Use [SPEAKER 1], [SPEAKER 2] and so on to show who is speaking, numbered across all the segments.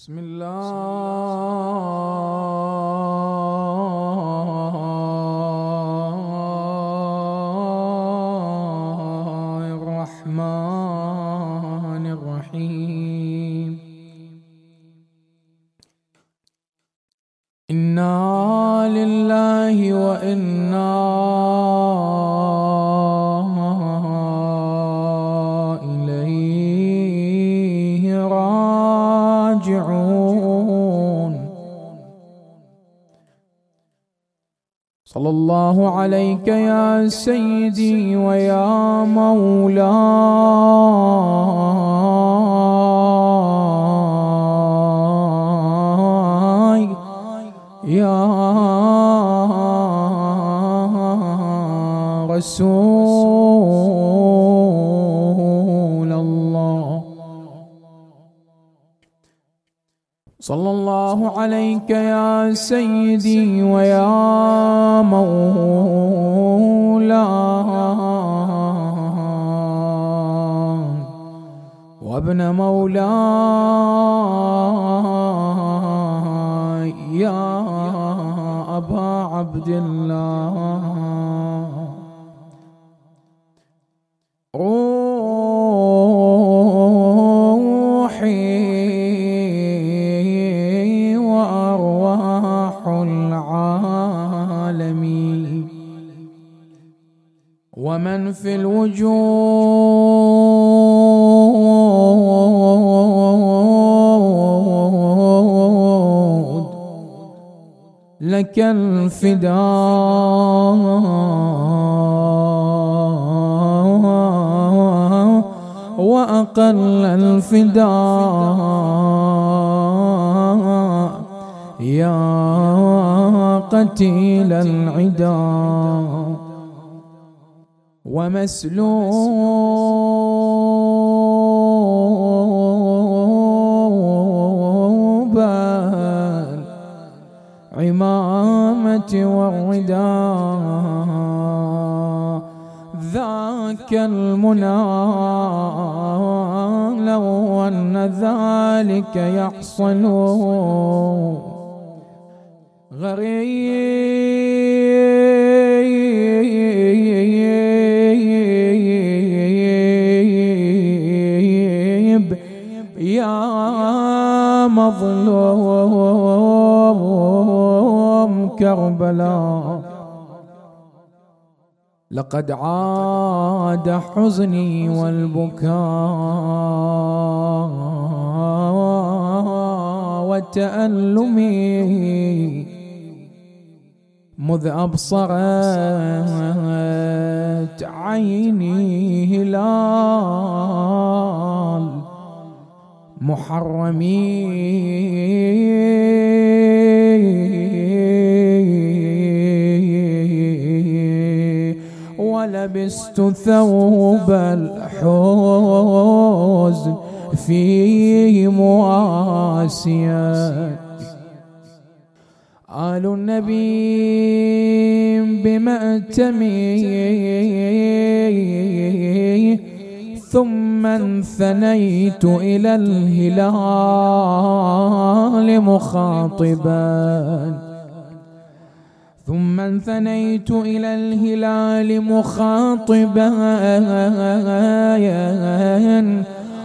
[SPEAKER 1] بسم الله. راجعون. صلى الله عليك يا سيدي ويا مولاي. يا رسول صلى الله عليك يا سيدي ويا مولاي وابن مولاي يا أبا عبد الله. في الوجود لك الفداء وأقل الفداء يا قتيل العدا ومسلوبا. عمامة والرداء. ذاك المنى. لو أن ذلك يحصل. غريب. يا مظلوم كربلاء. لقد عاد حزني والبكاء وتألمي. مذ أبصرت عيني هلال. محرمي ولبست ثوب الحزن فيه مواسيا آل النبي بمأتمي. ثم انثنيت إلى الهلال مخاطبا. ثم انثنيت إلى الهلال مخاطبا.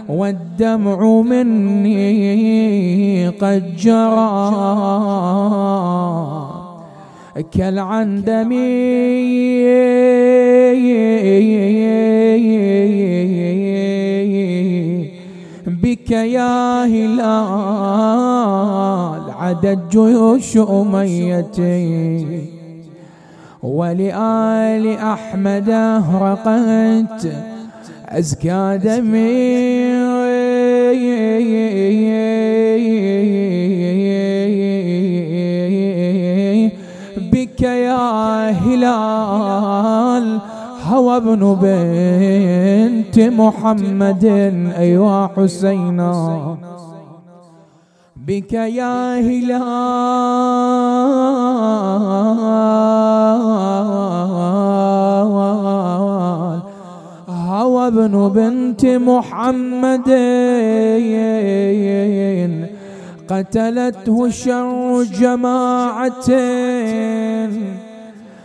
[SPEAKER 1] والدمع مني قد جرى. كالعندم بك يا هلال عدد جيوش أميتي. ولآل أحمد أهرقت أزكى دمي. ابن بنت محمد أيوا حسينا. بك يا هلال. هوى ابن بنت محمد. قتلته شر جماعة.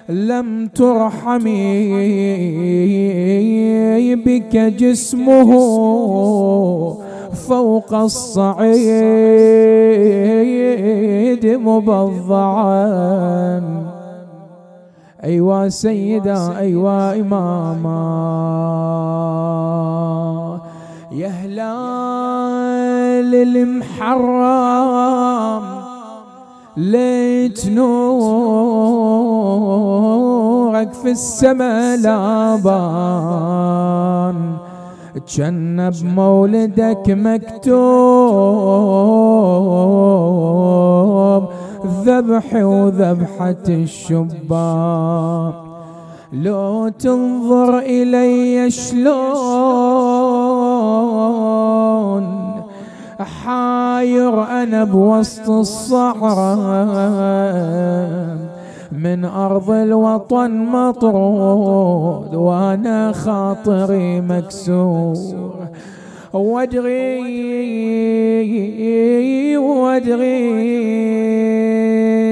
[SPEAKER 1] لم ترحمي بك جسمه فوق الصعيد مبضعا. أيوا سيدا أيوا إماما. يا هلال المحرم. ليت نورك في السما لابان. جن بمولدك مكتوب ذبحي وذبحة الشباب. لو تنظر إلي شلون؟ حاير أنا بوسط الصحراء. من أرض الوطن مطرود وأنا خاطري مكسور. وادغي وادغي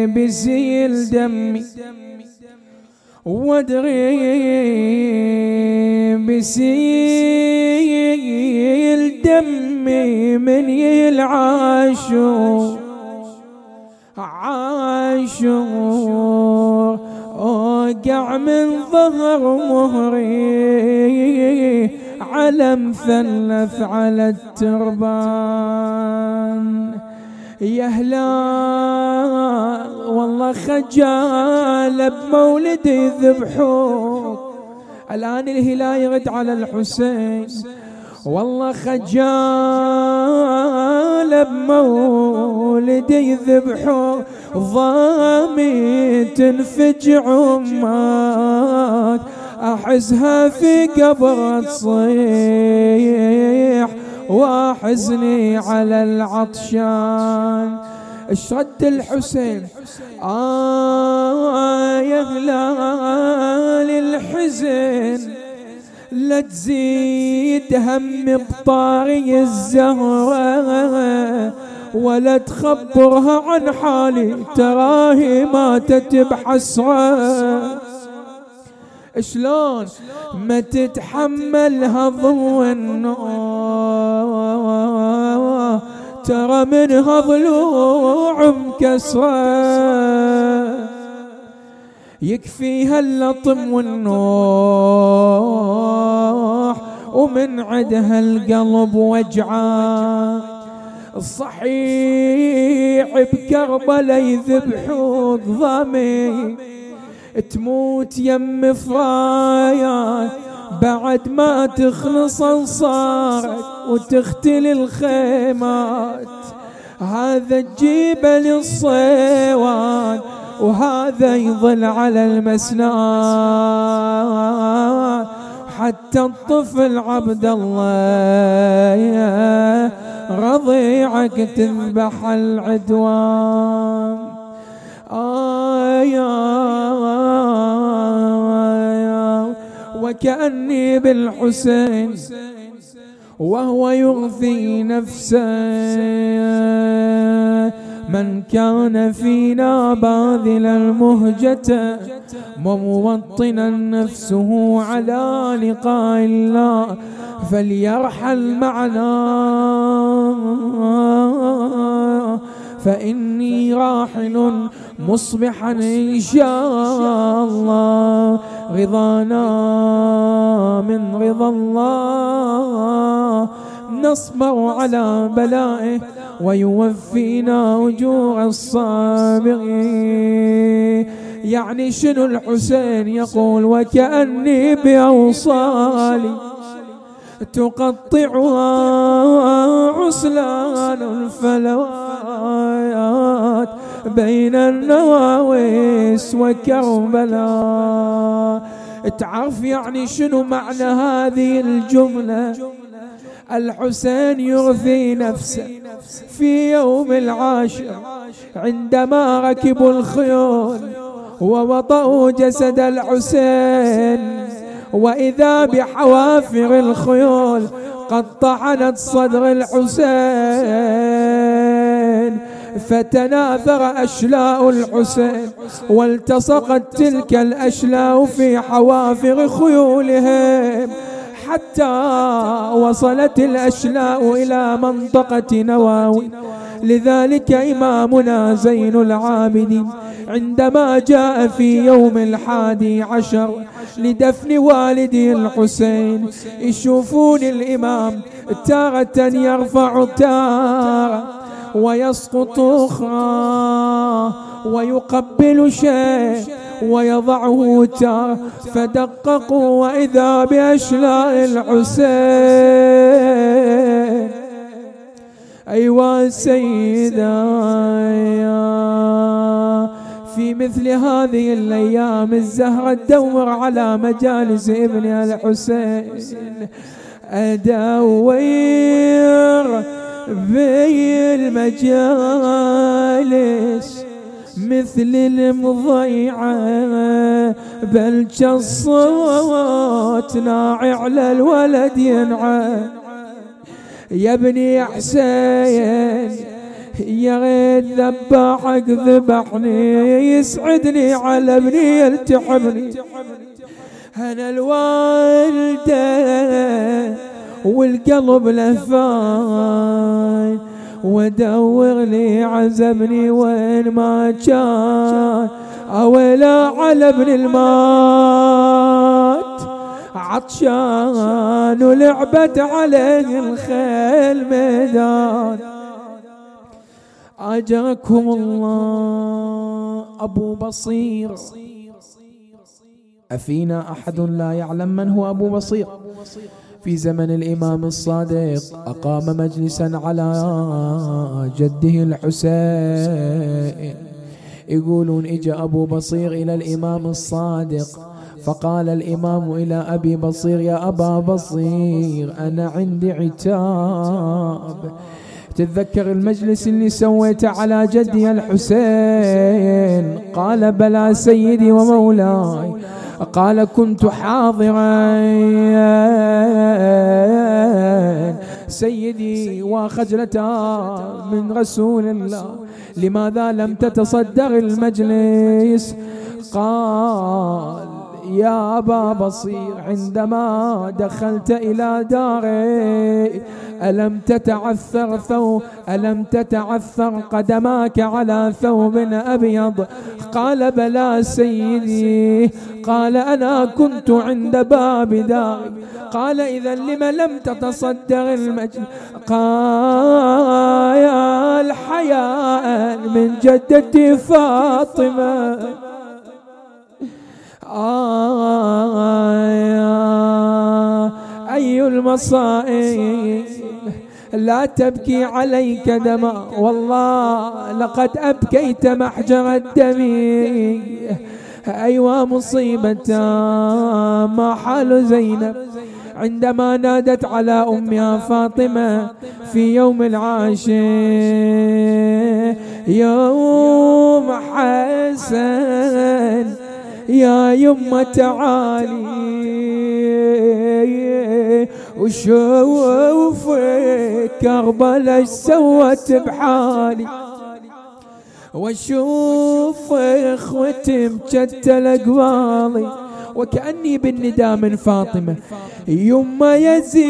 [SPEAKER 1] بزيل دمي. وادغي بسيل دمي من يلعاشو. عاشور أوقع من ظهر مهري. على مثلث على التربان. يا هلال والله خجال بمولدي ذبحوك. الآن الهلال يرد على الحسين. والله خجال بمولدي ذبحوا ضامي تنفجع أمك أحزها في قبر تصيح وأحزني على العطشان. إيش رد الحسين. آه يا هلال الحزن لا تزيد هم بطاري الزهرة ولا تخبرها عن حالي. تراهي ماتت بحسرة. شلون؟ ما تتحملها ضوء النور. ترى منها ضلوع مكسره يكفيها اللطم والنوح ومن عدها القلب وجعان الصحيح بكربلا يذبحوا ضمي تموت يم فرايا بعد ما تخلص انصارك وتختلي الخيمات. هذا الجبل الصيوان وهذا يظل على المسنى حتى الطفل عبد الله رضيعك تذبح العدوان. آيا وكأني بالحسين وهو يغفي نفسه. من كان فينا باذلا المهجة وموطنا نفسه على لقاء الله. فليرحل معنا. فإني راحل مصبحا إن شاء الله. رضانا من رضا الله. نصبر على بلائه ويوفينا أجور الصابرين. يعني شنو الحسين يقول؟ وكأني بأوصالي. تقطعها عسلان الفلوات بين النواويس وكربلاء. تعرف يعني شنو معنى هذه الجملة؟ الحسين يغثي نفسه في يوم العاشر عندما ركبوا الخيول ووطئوا جسد الحسين. وإذا بحوافر الخيول قد طعنت صدر الحسين فتناثر أشلاء الحسين والتصقت تلك الأشلاء في حوافر خيولهم. حتى وصلت الأشلاء إلى منطقة نواوي لذلك إمامنا زين العابدين عندما جاء في يوم الحادي عشر لدفن والدي الحسين يشوفون الإمام تارة يرفع تارة ويسقط أخرى ويقبل شيء ويضعه تارة فدققوا وإذا بأشلاء الحسين أيوا سيدا في مثل هذه الأيام الزهرة تدور على مجالس ابن الحسين. أدور في المجالس مثل المضيعة. بل الصوت ناعي على الولد ينعى. يا ابني حسين يا غير ذباحك ذبحني يسعدني على ابني يلتحمني. أنا الوالدة والقلب لفاي ودور لي عزبني وين ما كان اويلا على ابن المات عطشان ولعبت عليه الخيل ميدان. أجاكم الله أبو بصير. أفينا أحد لا يعلم من هو أبو بصير. في زمن الإمام الصادق أقام مجلسا على جده الحسين. يقولون إجا أبو بصير إلى الإمام الصادق. فقال الإمام إلى أبي بصير يا أبا بصير أنا عندي عتاب. تتذكر المجلس اللي سويته على جدي الحسين. قال بلى سيدي ومولاي قال كنت حاضرا سيدي وخجلتا من رسول الله لماذا لم تتصدر المجلس؟ قال يا أبا بصير عندما دخلت إلى داري. ألم تتعثر ثوب ألم تتعثر قدماك على ثوب أبيض؟ قال بلى سيدي. قال أنا كنت عند باب داري. قال إذا لم لم تتصدر المجد؟ قال الحياء من جدتي فاطمة. أي المصائب؟ لا تبكي عليك دماء والله لقد أبكيت محجر الدم. أيوا مصيبة. ما حال زينب؟ عندما نادت على أمها فاطمة في يوم العاشر يوم حسن يا يمة تعالي. وشوف كربلاء سوت بحالي. واشوف إخوتي مجتل أقوالي. وكأني بالنداء من فاطمة. يما يزينب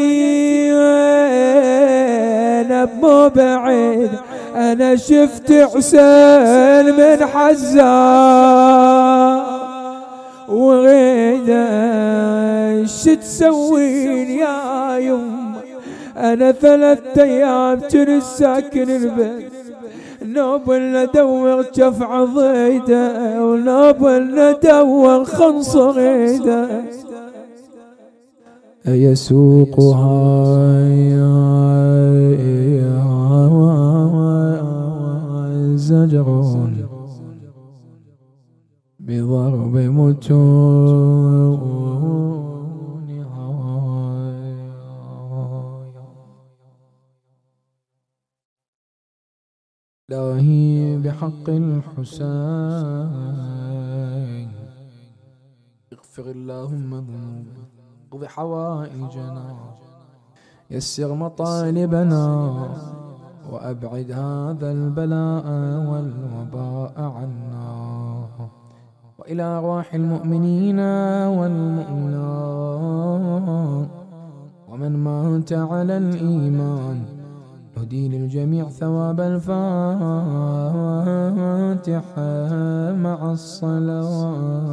[SPEAKER 1] مو بعيد أنا شفت حسين من حزان. وغيدا شو تسوين يا يم أنا ثلاث أيام ترى ساكن البيت. نوبل ندور جف عضيده ونوبل ندور خنص غيدة. يسوقها زجرون بضرب متون إلهي بحق الحسين. اغفر اللهم ذنوبنا اقض حوائجنا يسر مطالبنا وأبعد هذا البلاء والوباء عنا. وإلى أرواح المؤمنين والمؤمنات. ومن مات على الإيمان نهدي للجميع ثواب الفاتحة مع الصلوات